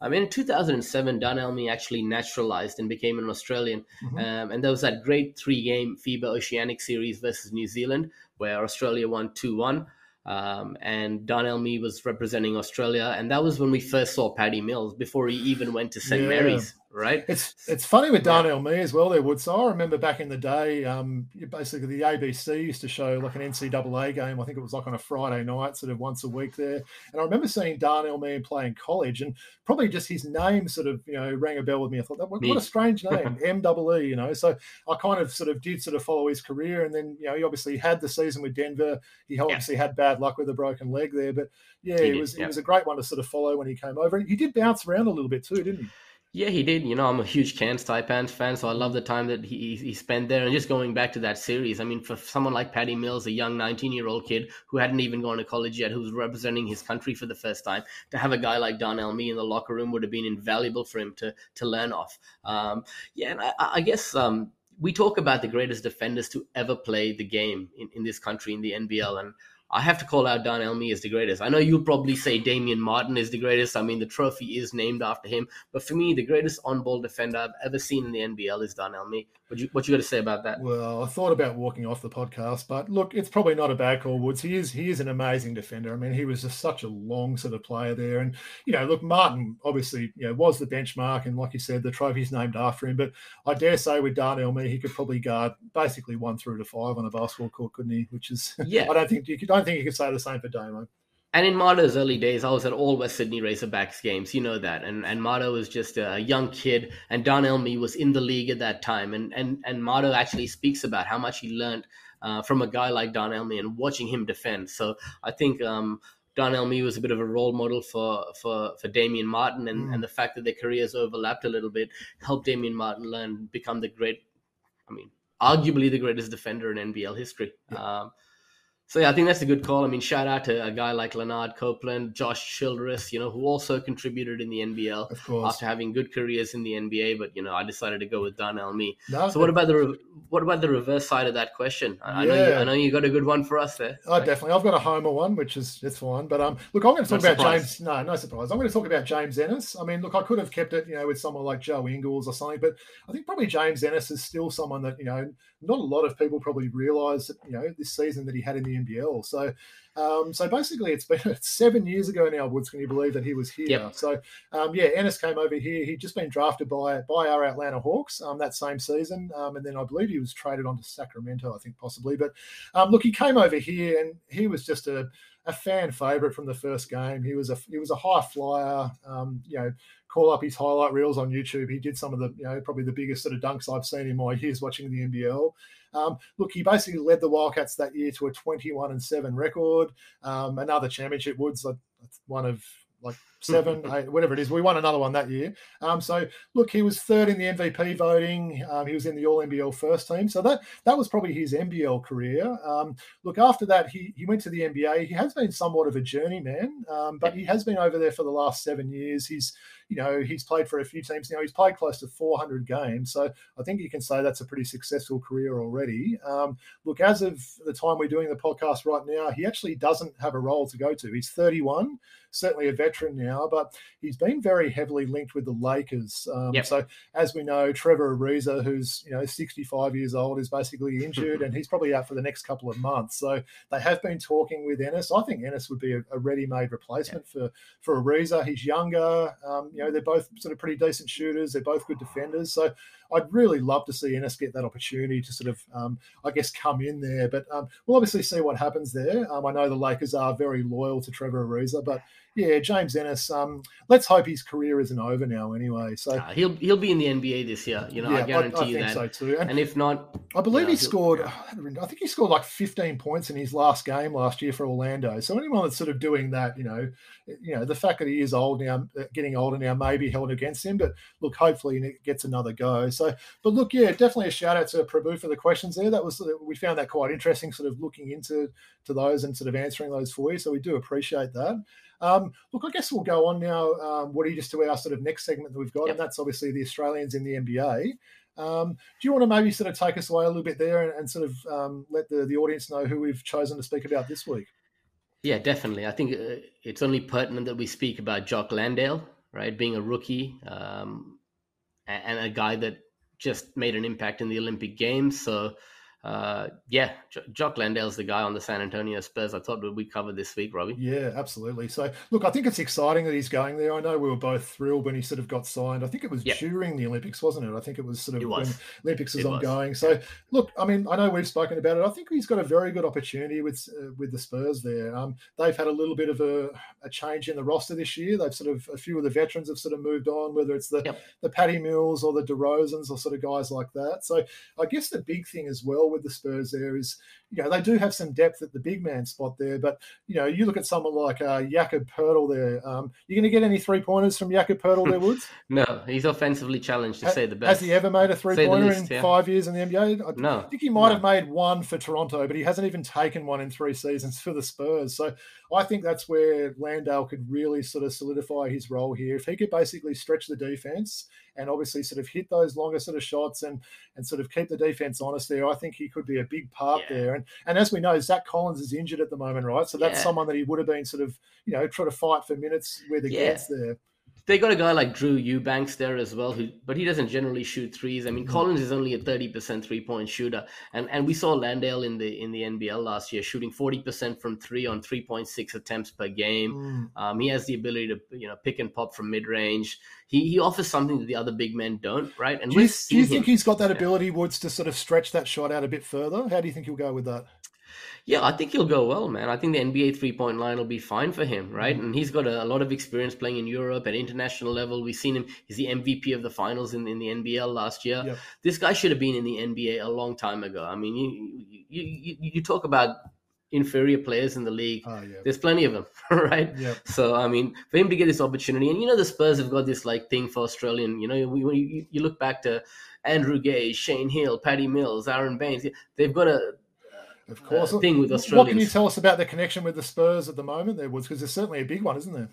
I mean, in 2007, Don Mee actually naturalized and became an Australian. Mm-hmm. Um, and there was that great three game FIBA Oceanic Series versus New Zealand, where Australia won 2 1. Um, and Don Mee was representing Australia. And that was when we first saw Patty Mills before he even went to St. Yeah. Mary's. Right? It's it's funny with Darnell yeah. Mee as well there, Wood. So I remember back in the day, um, basically the ABC used to show like an NCAA game. I think it was like on a Friday night, sort of once a week there. And I remember seeing Darnell Mee play in college, and probably just his name sort of you know rang a bell with me. I thought, what, what a strange name, M double E. You know, so I kind of sort of did sort of follow his career, and then you know he obviously had the season with Denver. He obviously yeah. had bad luck with a broken leg there, but yeah, he it did, was yeah. it was a great one to sort of follow when he came over. And he did bounce around a little bit too, didn't he? Yeah, he did. You know, I'm a huge Cairns Taipans fan, so I love the time that he he spent there. And just going back to that series, I mean, for someone like Patty Mills, a young 19 year old kid who hadn't even gone to college yet, who was representing his country for the first time, to have a guy like Darnell Mee in the locker room would have been invaluable for him to to learn off. Um, yeah, and I, I guess um, we talk about the greatest defenders to ever play the game in, in this country in the NBL, and I have to call out Darnell Mee as the greatest. I know you'll probably say Damian Martin is the greatest. I mean, the trophy is named after him. But for me, the greatest on-ball defender I've ever seen in the NBL is Darnell Mee. What you what you got to say about that? Well, I thought about walking off the podcast, but look, it's probably not a bad call, Woods. He is he is an amazing defender. I mean, he was just such a long sort of player there, and you know, look, Martin obviously you know was the benchmark, and like you said, the trophy's named after him. But I dare say with Darnell Mee, he could probably guard basically one through to five on a basketball court, couldn't he? Which is yeah, I don't think you could, don't think you could say the sign for Damo. And in Mato's early days, I was at all West Sydney Razorbacks games. You know that. And and Mato was just a young kid, and Don Mee was in the league at that time. And and and Mato actually speaks about how much he learned uh, from a guy like Don Mee and watching him defend. So I think um, Darnell Mee was a bit of a role model for for for Damian Martin, and mm. and the fact that their careers overlapped a little bit helped Damian Martin learn become the great. I mean, arguably the greatest defender in NBL history. Yeah. Um, so yeah, I think that's a good call. I mean, shout out to a guy like Lanard Copeland, Josh Childress, you know, who also contributed in the NBL after having good careers in the NBA. But you know, I decided to go with Mee. No, so what about the what about the reverse side of that question? I, yeah. know you, I know you got a good one for us there. Oh, definitely. I've got a homer one, which is it's fine. But um, look, I'm going to talk no about surprise. James. No, no surprise. I'm going to talk about James Ennis. I mean, look, I could have kept it, you know, with someone like Joe Ingles or something, but I think probably James Ennis is still someone that you know not a lot of people probably realise that you know this season that he had in the NBL. So, um, so basically, it's been seven years ago now. Woods, can you believe that he was here? Yep. So, um, yeah, Ennis came over here. He'd just been drafted by by our Atlanta Hawks um, that same season, um, and then I believe he was traded on to Sacramento, I think possibly. But um, look, he came over here, and he was just a a fan favorite from the first game. He was a he was a high flyer. Um, you know, call up his highlight reels on YouTube. He did some of the, you know, probably the biggest sort of dunks I've seen in my years watching the NBL. Um, look, he basically led the Wildcats that year to a 21 and 7 record. Um, another championship, Woods, like, one of like seven, eight, whatever it is. We won another one that year. Um, so look, he was third in the MVP voting. Um, he was in the All NBL first team. So that that was probably his NBL career. Um, look, after that, he he went to the NBA. He has been somewhat of a journeyman, um, but he has been over there for the last seven years. He's you know he's played for a few teams now. He's played close to 400 games. So I think you can say that's a pretty successful career already. Um, look, as of the time we're doing the podcast right now, he actually doesn't have a role to go to. He's 31 certainly a veteran now, but he's been very heavily linked with the Lakers. Um, yep. So as we know, Trevor Ariza, who's you know 65 years old, is basically injured, and he's probably out for the next couple of months. So they have been talking with Ennis. I think Ennis would be a, a ready-made replacement for for Ariza. He's younger. Um, you know, they're both sort of pretty decent shooters. They're both good defenders. So I'd really love to see Ennis get that opportunity to sort of, um, I guess, come in there. But um, we'll obviously see what happens there. Um, I know the Lakers are very loyal to Trevor Ariza, but yeah, James Ennis. Um, let's hope his career isn't over now. Anyway, so uh, he'll he'll be in the NBA this year. You know, yeah, I guarantee I, I you that. So too. And, and, if not, I believe he scored. I think he scored like 15 points in his last game last year for Orlando. So anyone that's sort of doing that, you know, you know, the fact that he is old now, uh, getting older now, may be held against him. But look, hopefully he gets another go. So, but look, yeah, definitely a shout out to Prabhu for the questions there. That was we found that quite interesting, sort of looking into to those and sort of answering those for you. So we do appreciate that. Um, look, I guess we'll go on now, um, you just to our sort of next segment that we've got, yep. and that's obviously the Australians in the NBA. Um, do you want to maybe sort of take us away a little bit there and, and sort of um, let the, the audience know who we've chosen to speak about this week? Yeah, definitely. I think uh, it's only pertinent that we speak about Jock Landale, right? Being a rookie um, and a guy that just made an impact in the Olympic Games. So uh, yeah, Jock Landale's the guy on the San Antonio Spurs. I thought we covered this week, Robbie. Yeah, absolutely. So, look, I think it's exciting that he's going there. I know we were both thrilled when he sort of got signed. I think it was yep. during the Olympics, wasn't it? I think it was sort of was. when Olympics was it ongoing. Was. So, look, I mean, I know we've spoken about it. I think he's got a very good opportunity with uh, with the Spurs there. Um, they've had a little bit of a, a, change in the roster this year. They've sort of a few of the veterans have sort of moved on, whether it's the yep. the Patty Mills or the DeRozans or sort of guys like that. So, I guess the big thing as well with the Spurs there is, you know, they do have some depth at the big man spot there, but you know, you look at someone like uh, Jakob Poeltl there. Um, you're going to get any three pointers from Jakob Poeltl there, Woods? no, he's offensively challenged to ha- say the best. Has he ever made a three pointer in yeah. five years in the NBA? I no, think he might no. have made one for Toronto, but he hasn't even taken one in three seasons for the Spurs. So I think that's where Landale could really sort of solidify his role here. If he could basically stretch the defense and obviously sort of hit those longer sort of shots and and sort of keep the defense honest there, I think he could be a big part yeah. there. And and as we know, Zach Collins is injured at the moment, right? So that's yeah. someone that he would have been sort of you know try to fight for minutes where the yeah. gets there they got a guy like Drew Eubanks there as well, who but he doesn't generally shoot threes. I mean, mm-hmm. Collins is only a thirty percent three point shooter, and and we saw Landale in the in the NBL last year shooting forty percent from three on three point six attempts per game. Mm. Um, he has the ability to you know pick and pop from mid range. He he offers something that the other big men don't, right? And do you, do you think him. he's got that ability, Woods, to sort of stretch that shot out a bit further? How do you think he'll go with that? Yeah, I think he'll go well, man. I think the NBA three point line will be fine for him, right? Mm-hmm. And he's got a, a, lot of experience playing in Europe at international level. We've seen him; he's the MVP of the finals in, in the NBL last year. Yep. This guy should have been in the NBA a long time ago. I mean, you you you, you talk about inferior players in the league. Oh, yeah. There's plenty of them, right? Yep. So I mean, for him to get this opportunity, and you know, the Spurs have got this like thing for Australian. You know, when you, you look back to Andrew Gaze, Shane Heal, Patty Mills, Aaron Baynes, they've got a of course. Uh, thing with Australians. What can you tell us about the connection with the Spurs at the moment there, Woods? Because there's certainly a big one, isn't there?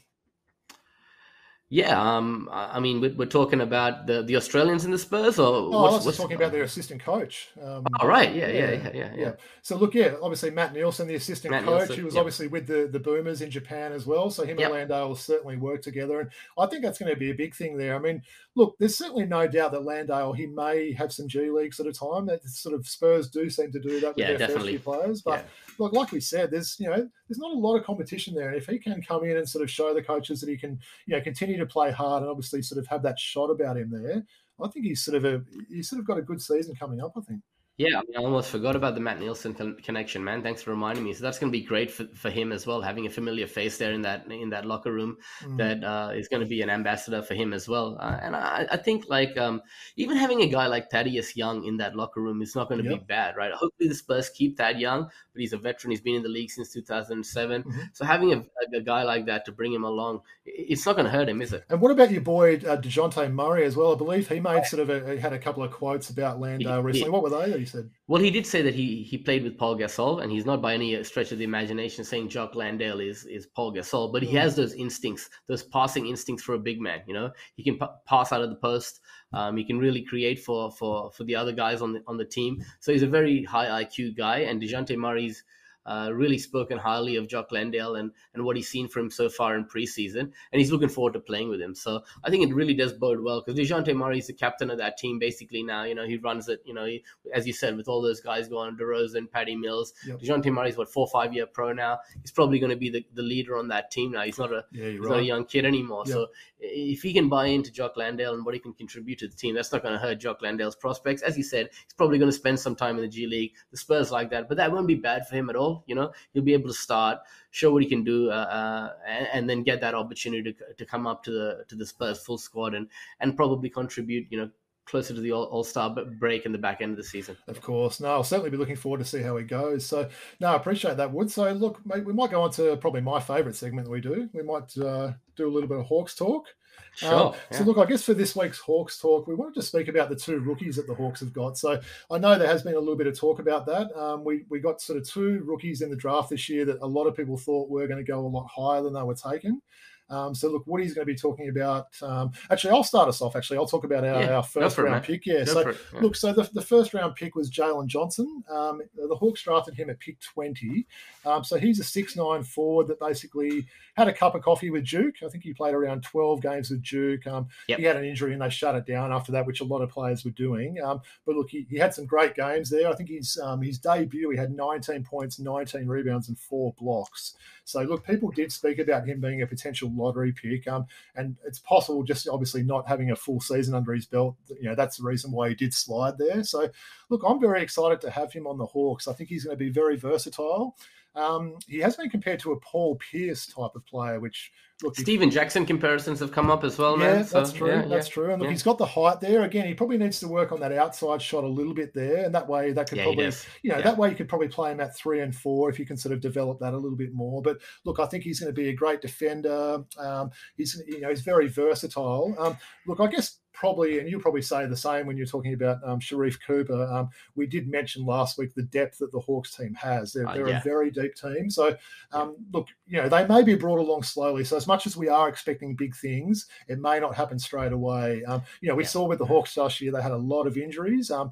Yeah, um, I mean, we're, we're, talking about the, the Australians in the Spurs, or oh, what's, I was what's, talking about their assistant coach. Um, oh, right, yeah, yeah, yeah, yeah, yeah, So look, yeah, obviously Matt Nielsen, the assistant Matt coach, Nielsen, he was obviously with the, the Boomers in Japan as well. So him yep. and Landale will certainly work together, and I think that's going to be a big thing there. I mean, look, there's certainly no doubt that Landale he may have some G leagues at a time. That sort of Spurs do seem to do that with yeah, their definitely. first few players, but. Yeah like like we said, there's you know there's not a lot of competition there, and if he can come in and sort of show the coaches that he can you know continue to play hard and obviously sort of have that shot about him there, I think he's sort of a he's sort of got a good season coming up. I think. Yeah, I, mean, I almost forgot about the Matt Nielsen con- connection, man. Thanks for reminding me. So that's going to be great for, for him as well, having a familiar face there in that in that locker room mm. that uh, is going to be an ambassador for him as well. Uh, and I, I, think like um, even having a guy like Thaddeus Young in that locker room is not going to yep. be bad, right? Hopefully the Spurs keep Thad Young, but he's a veteran. He's been in the league since 2007. Mm-hmm. So having a, a, guy like that to bring him along, it's not going to hurt him, is it? And what about your boy uh, Dejounte Murray as well? I believe he made sort of a, he had a couple of quotes about Landale recently. What were they? Said. Well, he did say that he he played with Paul Gasol, and he's not by any stretch of the imagination saying Jock Landale is is Paul Gasol, but he mm. has those instincts, those passing instincts for a big man. You know, he can p- pass out of the post. Um, he can really create for for for the other guys on the on the team. So he's a very high IQ guy, and Dejounte Murray's uh, really spoken highly of Jock Landale and, and what he's seen from him so far in preseason. And he's looking forward to playing with him. So I think it really does bode well because Dejounte Murray is the captain of that team basically now. You know, he runs it, you know, he, as you said, with all those guys going, DeRozan, Patty Mills. Yep. Dejounte Murray's, what, four five year pro now. He's probably going to be the, the leader on that team now. He's not a, yeah, he's right. not a young kid anymore. Yep. So if he can buy into Jock Landale and what he can contribute to the team, that's not going to hurt Jock Landale's prospects. As you said, he's probably going to spend some time in the G League. The Spurs like that, but that won't be bad for him at all. You know, he'll be able to start, show what he can do, uh, uh, and, and, then get that opportunity to, to come up to the to the Spurs full squad and and probably contribute. You know, closer to the All Star break in the back end of the season. Of course, no, I'll certainly be looking forward to see how he goes. So, no, I appreciate that, Wood. So, look, mate, we might go on to probably my favourite segment that we do. We might uh, do a little bit of Hawks talk. Sure. Um, yeah. So, look, I guess for this week's Hawks talk, we wanted to speak about the two rookies that the Hawks have got. So, I know there has been a little bit of talk about that. Um, we we got sort of two rookies in the draft this year that a lot of people thought were going to go a lot higher than they were taken. Um, so look, Woody's going to be talking about. Um, actually, I'll start us off. Actually, I'll talk about our, yeah, our first round it, pick. Yeah. Go so yeah. look, so the, the first round pick was Jalen Johnson. Um, the Hawks drafted him at pick 20. Um, so he's a six nine forward that basically had a cup of coffee with Duke. I think he played around 12 games with Duke. Um, yep. He had an injury and they shut it down after that, which a lot of players were doing. Um, but look, he, he, had some great games there. I think his um, his debut, he had 19 points, 19 rebounds, and four blocks. So look, people did speak about him being a potential lottery pick, um, and it's possible just obviously not having a full season under his belt. You know that's the reason why he did slide there. So look, I'm very excited to have him on the Hawks. I think he's going to be very versatile. Um, he has been compared to a Paul Pierce type of player, which look, Stephen Jackson comparisons have come up as well. Yeah, man. that's true. Yeah, that's yeah, true. And look, yeah. he's got the height there. Again, he probably needs to work on that outside shot a little bit there, and that way that could probably, you know, that way you could probably play him at three and four if you can sort of develop that a little bit more. But look, I think he's going to be a great defender. Um, he's you know he's very versatile. Um, look, I guess probably, and you'll probably say the same when you're talking about um, Sharife Cooper. Um, we did mention last week the depth that the Hawks team has. They're, uh, they're yeah. a very deep team. So, um, look, you know, they may be brought along slowly. So, as much as we are expecting big things, it may not happen straight away. Um, you know, we yeah. saw with the Hawks last year, they had a lot of injuries um,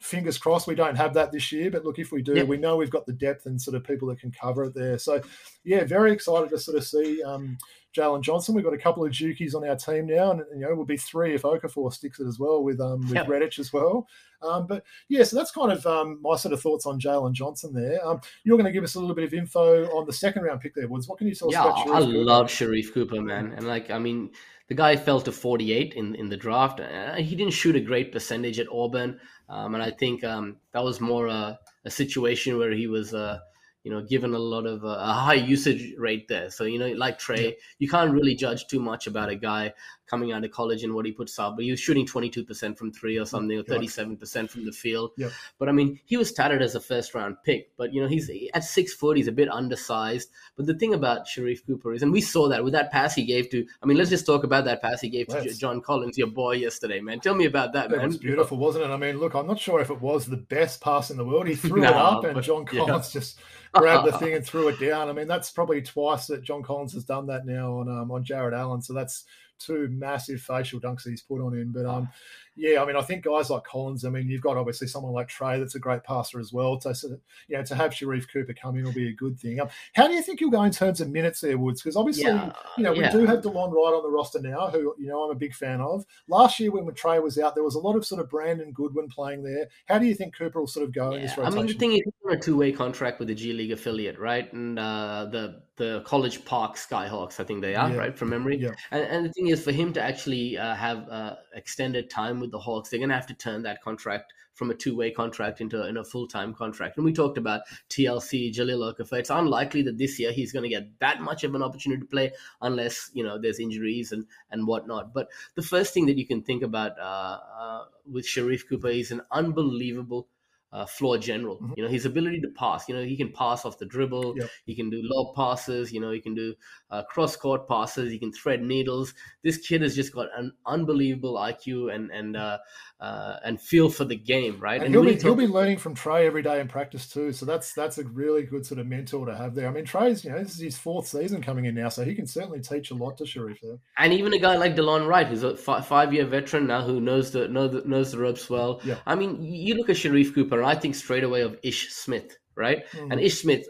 fingers crossed we don't have that this year. But look, if we do, yep. we know we've got the depth and sort of people that can cover it there. So, yeah, very excited to sort of see um, Jalen Johnson. We've got a couple of Dukies on our team now, and you know we'll be three if Okafor sticks it as well with um, with yep. Reddish as well. Um, but yeah, so that's kind of um, my sort of thoughts on Jalen Johnson there. Um, you're going to give us a little bit of info on the second round pick there, Woods. What can you tell us yeah, I Cooper? love Sharife Cooper, man, and like I mean. The guy fell to 48 in, in the draft. Uh, he didn't shoot a great percentage at Auburn, um, and I think um, that was more a, a, situation where he was uh, you know, given a lot of uh, a high usage rate there. So, you know, like Trae, yeah. you can't really judge too much about a guy coming out of college and what he puts up. But he was shooting 22% from three or something, or 37% from the field. Yeah. But I mean, he was touted as a first round pick. But, you know, he's at six foot, he's a bit undersized. But the thing about Sharife Cooper is, and we saw that with that pass he gave to, I mean, let's just talk about that pass he gave to John Collins, your boy, yesterday, man. Tell me about that, it man. It was beautiful, wasn't it? I mean, look, I'm not sure if it was the best pass in the world. He threw no, it up and John Collins yeah. just grabbed the thing and threw it down. I mean, that's probably twice that John Collins has done that now on um, on Jarrett Allen. So that's two massive facial dunks he's put on him. But um, yeah, I mean, I think guys like Collins. I mean, you've got obviously someone like Trae that's a great passer as well. So, so you know, to have Sharife Cooper come in will be a good thing. Um, how do you think you'll go in terms of minutes there, Woods? Because obviously, yeah, you know, we yeah. do have Delon Wright on the roster now, who you know I'm a big fan of. Last year when Trae was out, there was a lot of sort of Brandon Goodwin playing there. How do you think Cooper will sort of go yeah, in this rotation? I mean, the thing is, he's on a two-way contract with the G League affiliate, right? And uh, the the College Park Skyhawks, I think they are, yeah. right, from memory. Yeah. And, and, the thing is, for him to actually uh, have uh, extended time with the Hawks, they're going to have to turn that contract from a two-way contract into in a full-time contract. And we talked about TLC, Jahlil Okafor. It's unlikely that this year he's going to get that much of an opportunity to play unless you know there's injuries and and whatnot. But the first thing that you can think about uh, uh with Sharife Cooper is an unbelievable uh, floor general. Mm-hmm. You know, his ability to pass. You know, he can pass off the dribble. Yep. He can do lob passes. You know, he can do uh, cross court passes. He can thread needles. This kid has just got an unbelievable IQ and and uh, uh, and feel for the game, right? And, and he'll, be, talk- he'll be learning from Trae every day in practice too. So that's that's a really good sort of mentor to have there. I mean, Trae's you know this is his fourth season coming in now, so he can certainly teach a lot to Sharife there. And even a guy like Delon Wright, who's a five year veteran now, who knows the know the, knows the ropes well. Yeah. I mean, you look at Sharife Cooper, I think straight away of Ish Smith, right? Mm. And Ish Smith.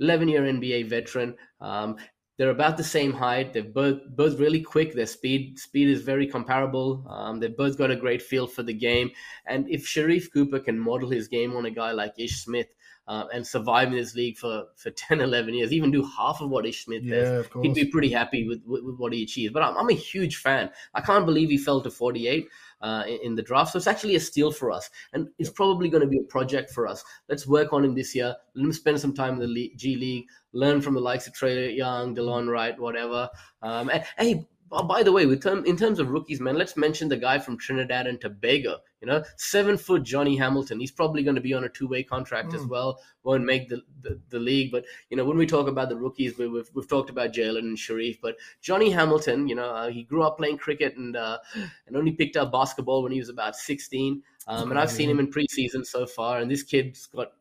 11 year NBA veteran. Um, they're about the same height. They're both both really quick. Their speed speed is very comparable. Um, they've both got a great feel for the game. And if Sharife Cooper can model his game on a guy like Ish Smith uh, and survive in this league for, for 10, 11 years, even do half of what Ish Smith yeah, does, he'd be pretty happy with, with, with, what he achieved. But I'm, I'm a huge fan. I can't believe he fell to 48 uh, in, the draft. So it's actually a steal for us, and it's probably going to be a project for us. Let's work on him this year. Let him spend some time in the G League, learn from the likes of Trae Young, Delon Wright, whatever. Um, and hey, Oh, by the way, with term, in terms of rookies, man, let's mention the guy from Trinidad and Tobago. You know, seven foot Johnny Hamilton. He's probably going to be on a two way contract mm. as hmm. well. Won't make the, the, the league, but you know, when we talk about the rookies, we, have we've talked about Jalen and Sharife. but Johnny Hamilton, you know, uh, he grew up playing cricket and uh, and only picked up basketball when he was about sixteen. Um, and I've seen him in preseason so far, and this kid's got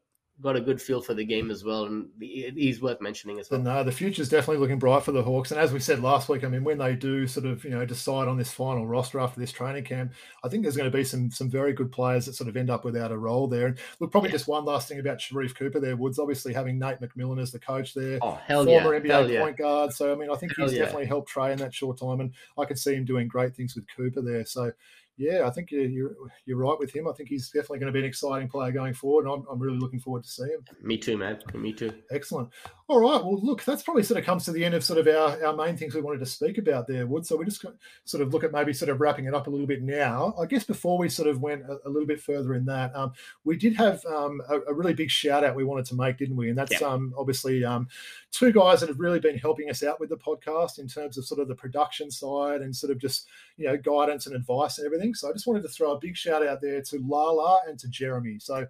got a good feel for the game as well, and he's worth mentioning as well. No, uh, the future's definitely looking bright for the Hawks. And as we said last week, I mean, when they do sort of you know decide on this final roster after this training camp, I think there's going to be some some very good players that sort of end up without a role there. And look, probably yeah. just one last thing about Sharife Cooper there, Woods. Obviously, having Nate McMillan as the coach there, oh hell former yeah, NBA hell point yeah. guard. So I mean, I think hell he's definitely helped Trae in that short time, and I could see him doing great things with Cooper there. So yeah, I think you're you're right with him. I think he's definitely going to be an exciting player going forward, and I'm, I'm really looking forward to see him. Me too, man. Me too. Excellent. All right. Well, look, that's probably sort of comes to the end of sort of our, our main things we wanted to speak about there, Wood. So we just sort of look at maybe sort of wrapping it up a little bit now. I guess before we sort of went a, a little bit further in that, um, we did have um, a, a, really big shout out we wanted to make, didn't we? And that's um, obviously um, two guys that have really been helping us out with the podcast in terms of sort of the production side and sort of just you know guidance and advice and everything. So I just wanted to throw a big shout out there to Lala and to Jeremy. So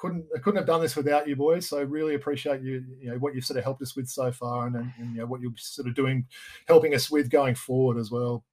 couldn't I couldn't have done this without you boys. So really appreciate you, you know, what you've sort of helped us with so far, and, and, you know what you're sort of doing, helping us with going forward as well.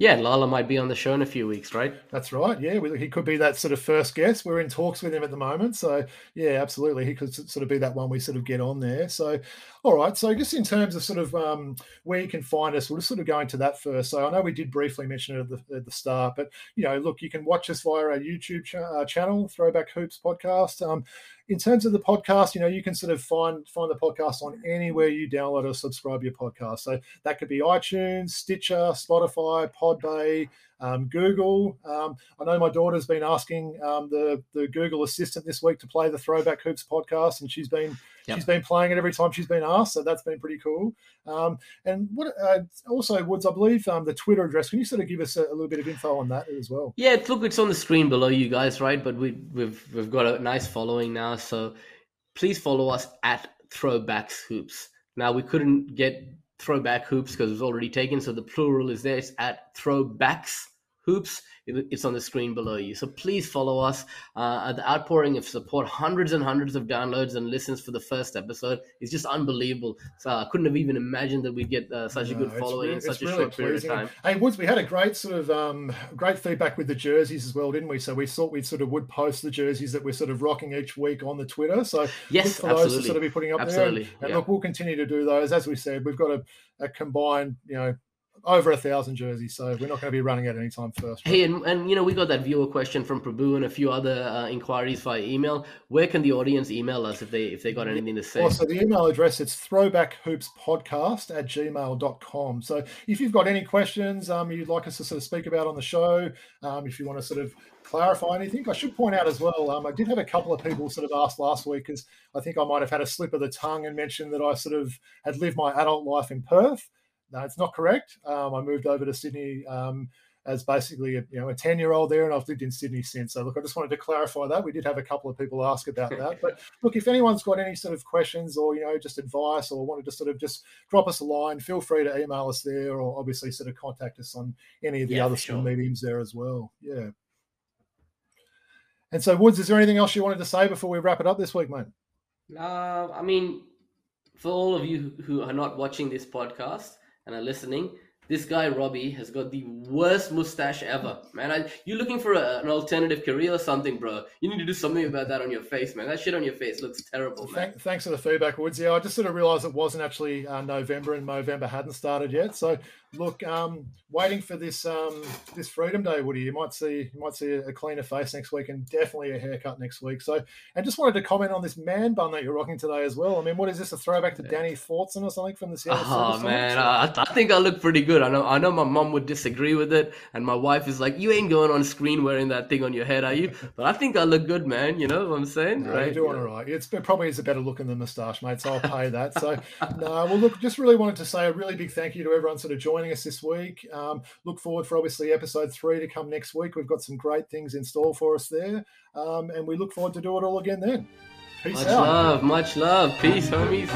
Yeah, Lala might be on the show in a few weeks, right? That's right. Yeah, he could be that sort of first guest. We're in talks with him at the moment, so yeah, absolutely, he could sort of be that one we sort of get on there. So, all right. So, just in terms of sort of um, where you can find us, we'll just sort of go into that first. So, I know we did briefly mention it at the, at the start, but you know, look, you can watch us via our YouTube ch- uh, channel, Throwback Hoops Podcast. Um, in terms of the podcast, you know, you can sort of find find the podcast on anywhere you download or subscribe your podcast. So that could be iTunes, Stitcher, Spotify, Podbay, um, Google. Um, I know my daughter's been asking um, the the Google Assistant this week to play the Throwback Hoops podcast, and she's been yep. she's been playing it every time she's been asked. So that's been pretty cool. Um, and what uh, also Woods, I believe um, the Twitter address. Can you sort of give us a, a, little bit of info on that as well? Yeah, look, it's on the screen below you guys, right? But we, we've we've got a nice following now, so please follow us at Throwbacks Hoops. Now we couldn't get throwback hoops because it was already taken. So the plural is there. It's at throwbacks hoops. It's on the screen below you. So please follow us. Uh, the outpouring of support, hundreds and hundreds of downloads and listens for the first episode is just unbelievable. So I couldn't have even imagined that we'd get uh, such no, a good following really, in such a really short pleasing. period of time. Hey Woods, we had a great sort of um, great feedback with the jerseys as well, didn't we? So we thought we'd sort of would post the jerseys that we're sort of rocking each week on the Twitter. So yes, for absolutely. those to sort of be putting up absolutely. there. And, and yeah. look, we'll continue to do those. As we said, we've got a, a combined, you know, over a thousand jerseys, so we're not going to be running out anytime first. Right? Hey, and, and you know we got that viewer question from Prabhu and a few other uh, inquiries via email. Where can the audience email us if they if they got anything to say? Well, so the email address it's throwbackhoopspodcast at gmail.com. So if you've got any questions um, you'd like us to sort of speak about on the show, um, if you want to sort of clarify anything, I should point out as well. Um, I did have a couple of people sort of ask last week because I think I might have had a slip of the tongue and mentioned that I sort of had lived my adult life in Perth. No, it's not correct. Um, I moved over to Sydney um, as basically a, you know a 10 year old there and I've lived in Sydney since. So look, I just wanted to clarify that. We did have a couple of people ask about that. But look, if anyone's got any sort of questions or you know just advice or wanted to sort of just drop us a line, feel free to email us there or obviously sort of contact us on any of the yeah, other sure. mediums there as well. Yeah. And so Woods, is there anything else you wanted to say before we wrap it up this week, mate? Uh, I mean, for all of you who are not watching this podcast, and are listening, this guy Robbie has got the worst mustache ever, man. I, you looking for a, an alternative career or something, bro? You need to do something about that on your face, man. That shit on your face looks terrible, man. Thank, thanks for the feedback, Woods. Yeah, I just sort of realised it wasn't actually uh, November and November hadn't started yet. So look, um, waiting for this um, this Freedom Day, Woody. You might see you might see a cleaner face next week, and definitely a haircut next week. So, and just wanted to comment on this man bun that you're rocking today as well. I mean, what is this? A throwback to Danny Fortson or something from the Seattle? Oh man, I, I, think I look pretty good. I know I know my mom would disagree with it, and my wife is like, "You ain't going on screen wearing that thing on your head, are you?" But I think I look good, man. You know what I'm saying? No, right? You're doing yeah. all right. It's it probably is a better look than the moustache, mate. So I'll pay that. So, no, well, look, just really wanted to say a really big thank you to everyone sort of joining us this week. Um, look forward for obviously episode three to come next week. We've got some great things in store for us there, um, and we look forward to do it all again then. Peace much out. love, much love. Peace, homies.